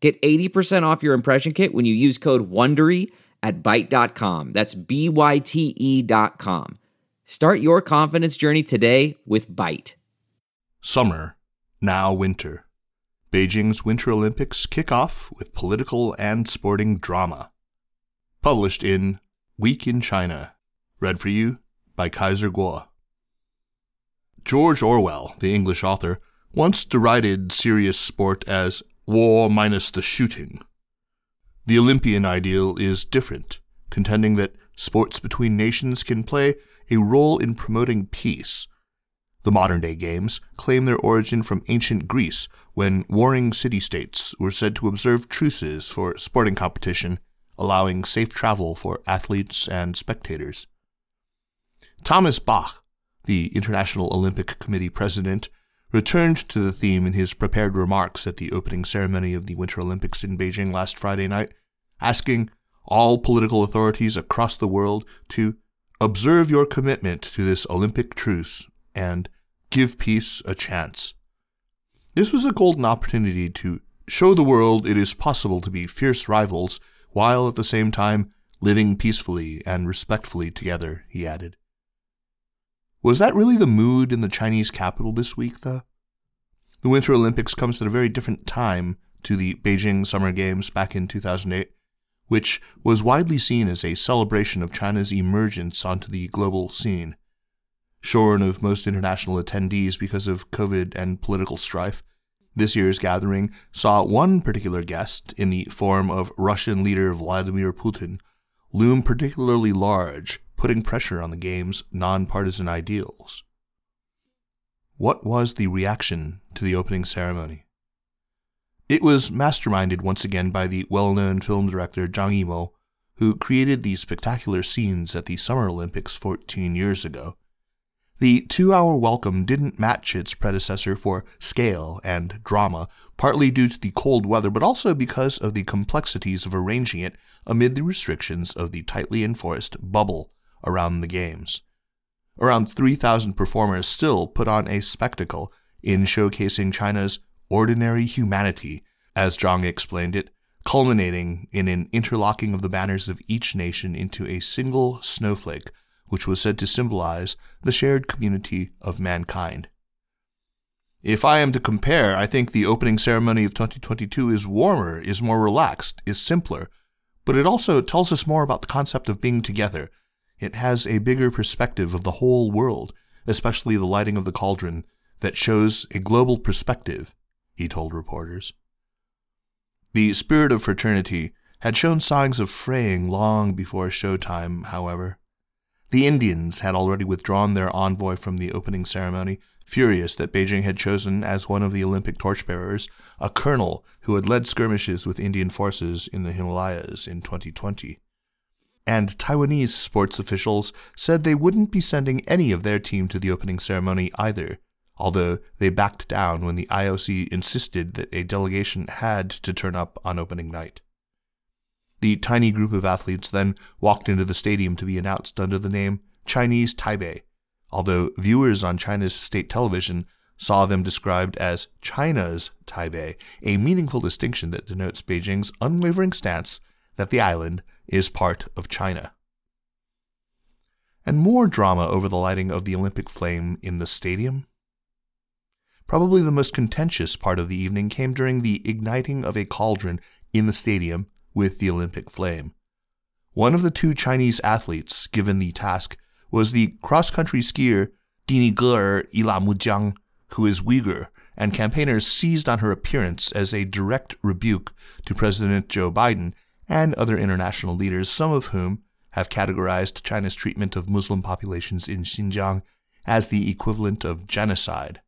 Get 80% off your impression kit when you use code WONDERY at Byte.com. That's B-Y-T-E dot com. Start your confidence journey today with Byte. Summer, now winter. Beijing's Winter Olympics kick off with political and sporting drama. Published in Week in China. Read for you by Kaiser Kuo. George Orwell, the English author, once derided serious sport as war minus the shooting. The Olympian ideal is different, contending that sports between nations can play a role in promoting peace. The modern day games claim their origin from ancient Greece, when warring city states were said to observe truces for sporting competition, allowing safe travel for athletes and spectators. Thomas Bach, the International Olympic Committee president, returned to the theme in his prepared remarks at the opening ceremony of the Winter Olympics in Beijing last Friday night, asking all political authorities across the world to observe your commitment to this Olympic truce and give peace a chance. This was a golden opportunity to show the world it is possible to be fierce rivals while at the same time living peacefully and respectfully together, he added. Was that really the mood in the Chinese capital this week, though? The Winter Olympics comes at a very different time to the Beijing Summer Games back in 2008, which was widely seen as a celebration of China's emergence onto the global scene. Shorn of most international attendees because of COVID and political strife, this year's gathering saw one particular guest, in the form of Russian leader Vladimir Putin, loom particularly large putting pressure on the game's nonpartisan ideals. What was the reaction to the opening ceremony? It was masterminded once again by the well known film director Zhang Yimou, who created the spectacular scenes at the Summer Olympics 14 years ago. The two hour welcome didn't match its predecessor for scale and drama, partly due to the cold weather, but also because of the complexities of arranging it amid the restrictions of the tightly enforced bubble around the games. Around 3,000 performers still put on a spectacle in showcasing China's ordinary humanity, as Zhang explained it, culminating in an interlocking of the banners of each nation into a single snowflake, which was said to symbolize the shared community of mankind. If I am to compare, I think the opening ceremony of 2022 is warmer, is more relaxed, is simpler, but it also tells us more about the concept of being together it has a bigger perspective of the whole world, especially the lighting of the cauldron, that shows a global perspective, he told reporters. The spirit of fraternity had shown signs of fraying long before showtime, however. The Indians had already withdrawn their envoy from the opening ceremony, furious that Beijing had chosen as one of the Olympic torchbearers a colonel who had led skirmishes with Indian forces in the Himalayas in 2020 and Taiwanese sports officials said they wouldn't be sending any of their team to the opening ceremony either, although they backed down when the IOC insisted that a delegation had to turn up on opening night. The tiny group of athletes then walked into the stadium to be announced under the name Chinese Taipei, although viewers on China's state television saw them described as China's Taipei, a meaningful distinction that denotes Beijing's unwavering stance that the island is part of China. And more drama over the lighting of the Olympic flame in the stadium. Probably the most contentious part of the evening came during the igniting of a cauldron in the stadium with the Olympic flame. One of the two Chinese athletes given the task was the cross country skier Dinigeer Yilamujiang, who is Uyghur, and campaigners seized on her appearance as a direct rebuke to President Joe Biden and other international leaders, some of whom have categorized China's treatment of Muslim populations in Xinjiang as the equivalent of genocide.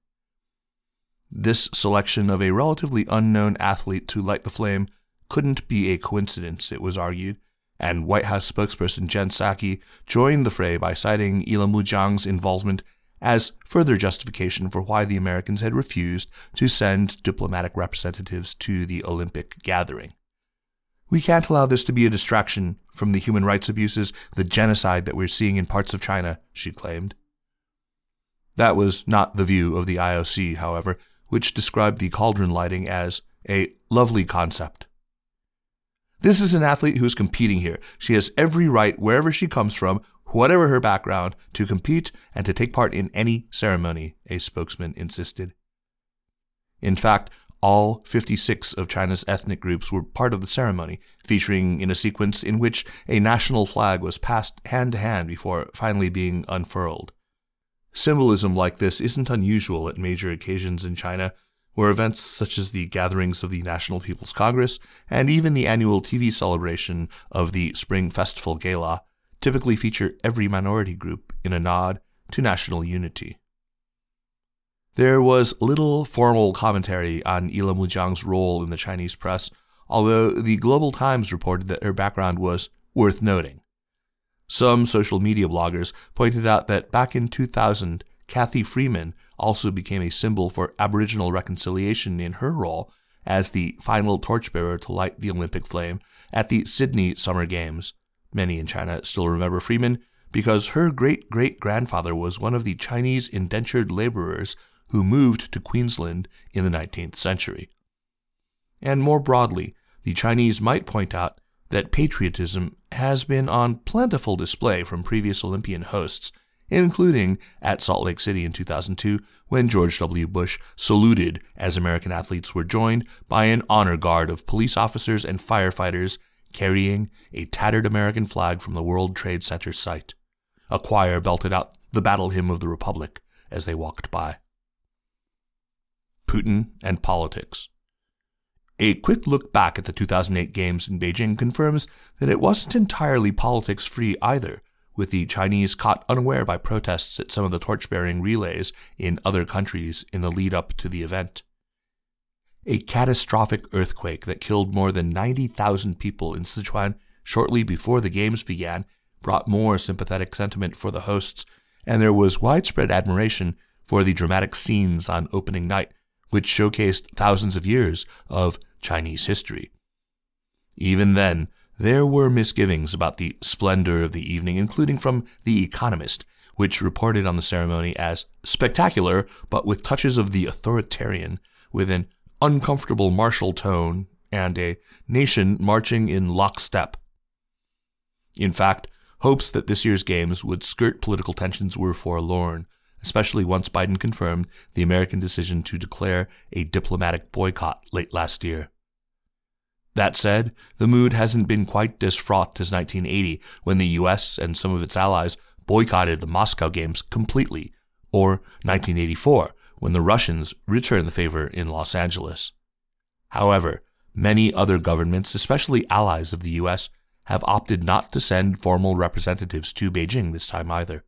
This selection of a relatively unknown athlete to light the flame couldn't be a coincidence, it was argued, and White House spokesperson Jen Psaki joined the fray by citing Yilamujiang's involvement as further justification for why the Americans had refused to send diplomatic representatives to the Olympic gathering. We can't allow this to be a distraction from the human rights abuses, the genocide that we're seeing in parts of China, she claimed. That was not the view of the IOC, however, which described the cauldron lighting as a lovely concept. This is an athlete who is competing here. She has every right, wherever she comes from, whatever her background, to compete and to take part in any ceremony, a spokesman insisted. In fact, all 56 of China's ethnic groups were part of the ceremony, featuring in a sequence in which a national flag was passed hand to hand before finally being unfurled. Symbolism like this isn't unusual at major occasions in China, where events such as the gatherings of the National People's Congress and even the annual TV celebration of the Spring Festival Gala typically feature every minority group in a nod to national unity. There was little formal commentary on Yilamujiang's role in the Chinese press, although the Global Times reported that her background was worth noting. Some social media bloggers pointed out that back in 2000, Cathy Freeman also became a symbol for Aboriginal reconciliation in her role as the final torchbearer to light the Olympic flame at the Sydney Summer Games. Many in China still remember Freeman because her great great grandfather was one of the Chinese indentured laborers who moved to Queensland in the 19th century. And more broadly, the Chinese might point out that patriotism has been on plentiful display from previous Olympian hosts, including at Salt Lake City in 2002 when George W. Bush saluted as American athletes were joined by an honor guard of police officers and firefighters carrying a tattered American flag from the World Trade Center site. A choir belted out the battle hymn of the Republic as they walked by. Putin and politics. A quick look back at the 2008 Games in Beijing confirms that it wasn't entirely politics free either, with the Chinese caught unaware by protests at some of the torch bearing relays in other countries in the lead up to the event. A catastrophic earthquake that killed more than 90,000 people in Sichuan shortly before the Games began brought more sympathetic sentiment for the hosts, and there was widespread admiration for the dramatic scenes on opening night which showcased thousands of years of Chinese history. Even then, there were misgivings about the splendor of the evening, including from The Economist, which reported on the ceremony as spectacular, but with touches of the authoritarian, with an uncomfortable martial tone and a nation marching in lockstep. In fact, hopes that this year's games would skirt political tensions were forlorn, especially once Biden confirmed the American decision to declare a diplomatic boycott late last year. That said, the mood hasn't been quite as fraught as 1980, when the US and some of its allies boycotted the Moscow Games completely, or 1984, when the Russians returned the favor in Los Angeles. However, many other governments, especially allies of the US, have opted not to send formal representatives to Beijing this time either.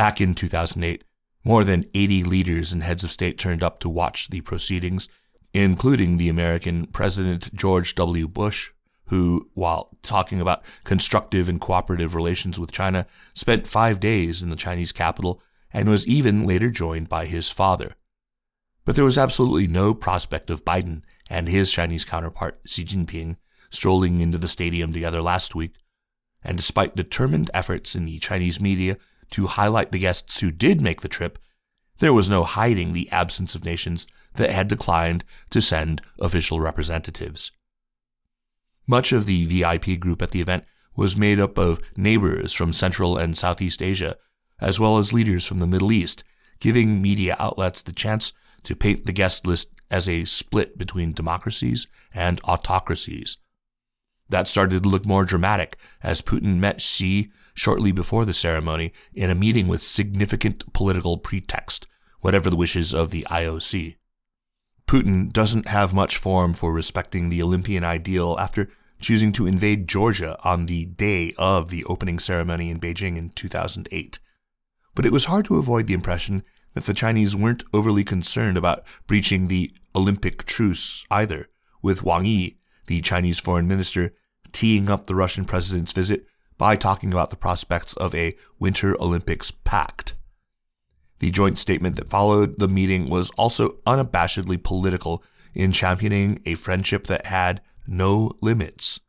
Back in 2008, more than 80 leaders and heads of state turned up to watch the proceedings, including the American President George W. Bush, who, while talking about constructive and cooperative relations with China, spent five days in the Chinese capital and was even later joined by his father. But there was absolutely no prospect of Biden and his Chinese counterpart, Xi Jinping, strolling into the stadium together last week. And despite determined efforts in the Chinese media to highlight the guests who did make the trip, there was no hiding the absence of nations that had declined to send official representatives. Much of the VIP group at the event was made up of neighbors from Central and Southeast Asia, as well as leaders from the Middle East, giving media outlets the chance to paint the guest list as a split between democracies and autocracies. That started to look more dramatic as Putin met Xi shortly before the ceremony in a meeting with significant political pretext, whatever the wishes of the IOC. Putin doesn't have much form for respecting the Olympian ideal after choosing to invade Georgia on the day of the opening ceremony in Beijing in 2008. But it was hard to avoid the impression that the Chinese weren't overly concerned about breaching the Olympic truce either, with Wang Yi, the Chinese foreign minister, teeing up the Russian president's visit by talking about the prospects of a Winter Olympics pact. The joint statement that followed the meeting was also unabashedly political in championing a friendship that had no limits.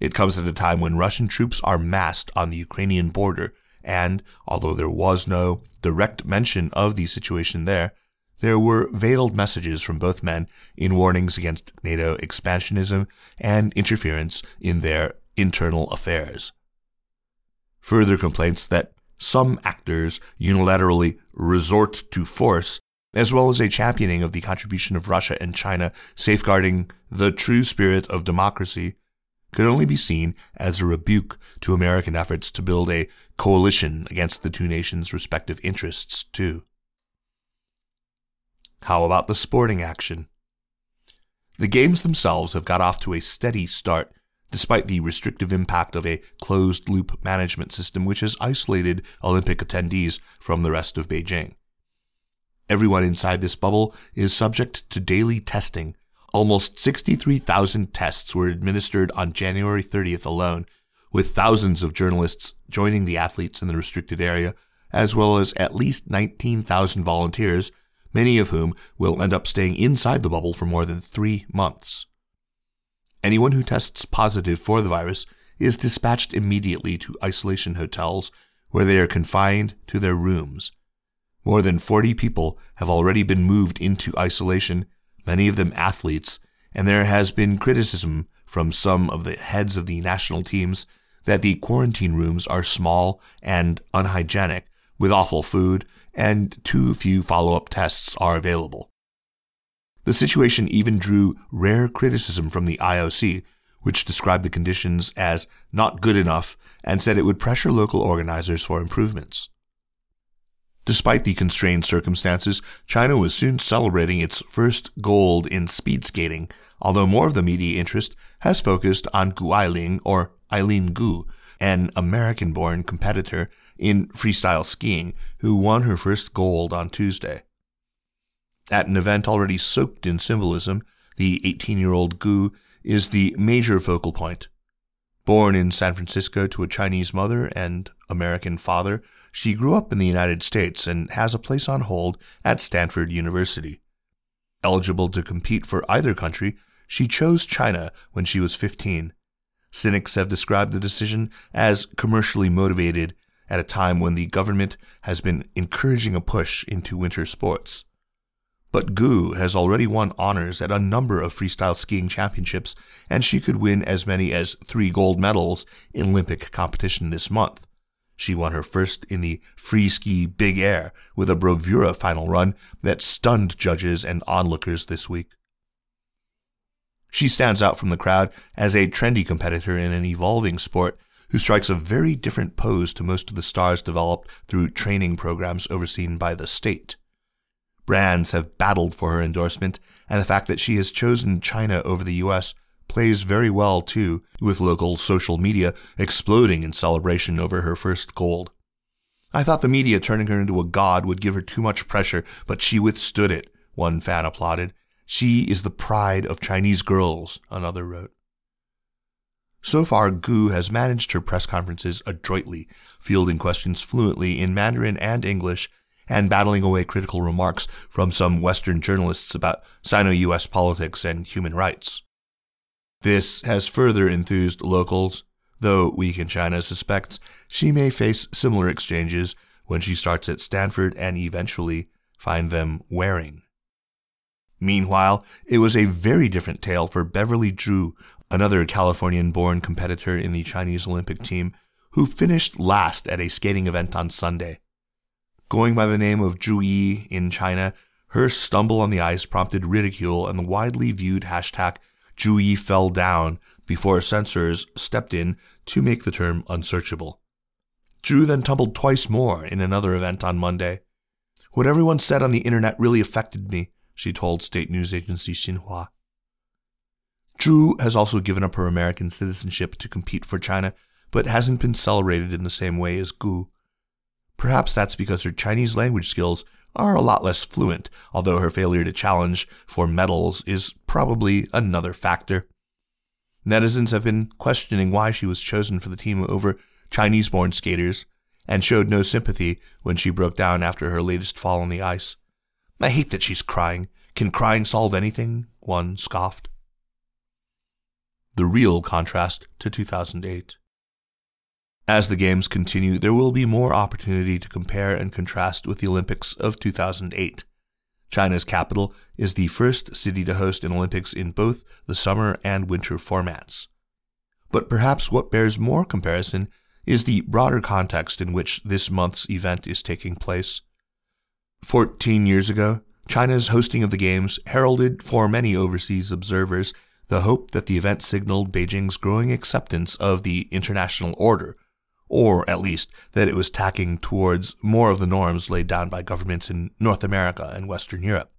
It comes at a time when Russian troops are massed on the Ukrainian border, and although there was no direct mention of the situation there, there were veiled messages from both men in warnings against NATO expansionism and interference in their internal affairs. Further complaints that some actors unilaterally resort to force, as well as a championing of the contribution of Russia and China safeguarding the true spirit of democracy, could only be seen as a rebuke to American efforts to build a coalition against the two nations' respective interests, too. How about the sporting action? The games themselves have got off to a steady start, despite the restrictive impact of a closed loop management system which has isolated Olympic attendees from the rest of Beijing. Everyone inside this bubble is subject to daily testing. Almost 63,000 tests were administered on January 30th alone, with thousands of journalists joining the athletes in the restricted area, as well as at least 19,000 volunteers many of whom will end up staying inside the bubble for more than three months. Anyone who tests positive for the virus is dispatched immediately to isolation hotels where they are confined to their rooms. More than 40 people have already been moved into isolation, many of them athletes, and there has been criticism from some of the heads of the national teams that the quarantine rooms are small and unhygienic, with awful food and too few follow up tests are available. The situation even drew rare criticism from the IOC, which described the conditions as not good enough and said it would pressure local organizers for improvements. Despite the constrained circumstances, China was soon celebrating its first gold in speed skating, although more of the media interest has focused on Gu Ailing or Eileen Gu, an American born competitor in freestyle skiing, who won her first gold on Tuesday. At an event already soaked in symbolism, the 18 year old Gu is the major focal point. Born in San Francisco to a Chinese mother and American father, she grew up in the United States and has a place on hold at Stanford University. Eligible to compete for either country, she chose China when she was 15. Cynics have described the decision as commercially motivated at a time when the government has been encouraging a push into winter sports. But Gu has already won honors at a number of freestyle skiing championships, and she could win as many as three gold medals in Olympic competition this month. She won her first in the free ski big air with a bravura final run that stunned judges and onlookers this week. She stands out from the crowd as a trendy competitor in an evolving sport who strikes a very different pose to most of the stars developed through training programs overseen by the state. Brands have battled for her endorsement, and the fact that she has chosen China over the US plays very well too, with local social media exploding in celebration over her first gold. I thought the media turning her into a god would give her too much pressure, but she withstood it, one fan applauded. She is the pride of Chinese girls, another wrote. So far, Gu has managed her press conferences adroitly, fielding questions fluently in Mandarin and English, and battling away critical remarks from some Western journalists about Sino US politics and human rights. This has further enthused locals, though Week in China suspects she may face similar exchanges when she starts at Stanford and eventually find them wearing. Meanwhile, it was a very different tale for Beverly Zhu another Californian born competitor in the Chinese Olympic team, who finished last at a skating event on Sunday. Going by the name of Zhu Yi in China, her stumble on the ice prompted ridicule and the widely viewed hashtag Zhu Yi fell down before censors stepped in to make the term unsearchable. Zhu then tumbled twice more in another event on Monday. What everyone said on the internet really affected me, she told state news agency Xinhua. Zhu has also given up her American citizenship to compete for China, but hasn't been celebrated in the same way as Gu. Perhaps that's because her Chinese language skills are a lot less fluent, although her failure to challenge for medals is probably another factor. Netizens have been questioning why she was chosen for the team over Chinese born skaters and showed no sympathy when she broke down after her latest fall on the ice. I hate that she's crying. Can crying solve anything? One scoffed. The real contrast to 2008. As the Games continue, there will be more opportunity to compare and contrast with the Olympics of 2008. China's capital is the first city to host an Olympics in both the summer and winter formats. But perhaps what bears more comparison is the broader context in which this month's event is taking place. Fourteen years ago, China's hosting of the Games heralded for many overseas observers the hope that the event signaled Beijing's growing acceptance of the international order, or at least that it was tacking towards more of the norms laid down by governments in North America and Western Europe.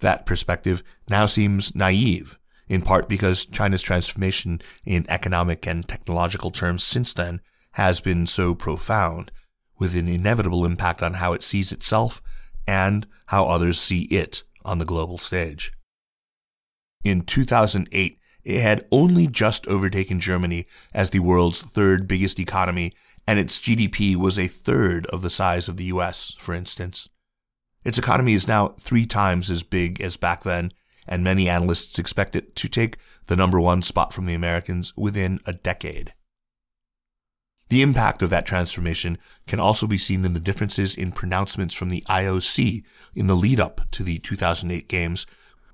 That perspective now seems naive, in part because China's transformation in economic and technological terms since then has been so profound, with an inevitable impact on how it sees itself and how others see it on the global stage. In 2008, it had only just overtaken Germany as the world's third biggest economy, and its GDP was a third of the size of the US, for instance. Its economy is now three times as big as back then, and many analysts expect it to take the number one spot from the Americans within a decade. The impact of that transformation can also be seen in the differences in pronouncements from the IOC in the lead up to the 2008 Games,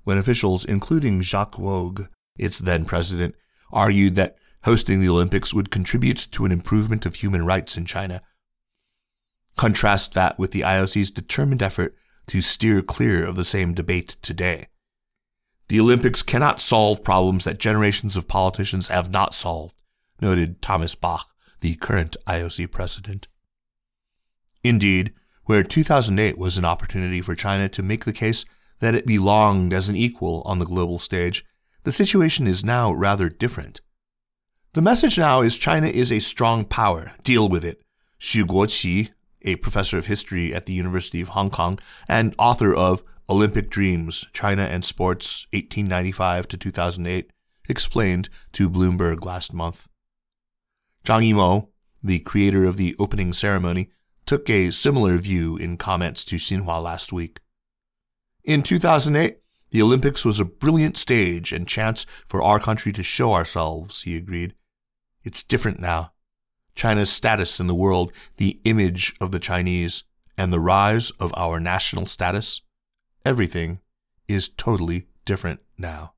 when officials, including Jacques Rogge, its then president, argued that hosting the Olympics would contribute to an improvement of human rights in China. Contrast that with the IOC's determined effort to steer clear of the same debate today. The Olympics cannot solve problems that generations of politicians have not solved, noted Thomas Bach, the current IOC president. Indeed, where 2008 was an opportunity for China to make the case that it belonged as an equal on the global stage, the situation is now rather different. The message now is China is a strong power. Deal with it. Xu Guoqi, a professor of history at the University of Hong Kong and author of Olympic Dreams, China and Sports 1895 to 2008, explained to Bloomberg last month. Zhang Yimou, the creator of the opening ceremony, took a similar view in comments to Xinhua last week. In 2008, the Olympics was a brilliant stage and chance for our country to show ourselves, he agreed. It's different now. China's status in the world, the image of the Chinese, and the rise of our national status, everything is totally different now.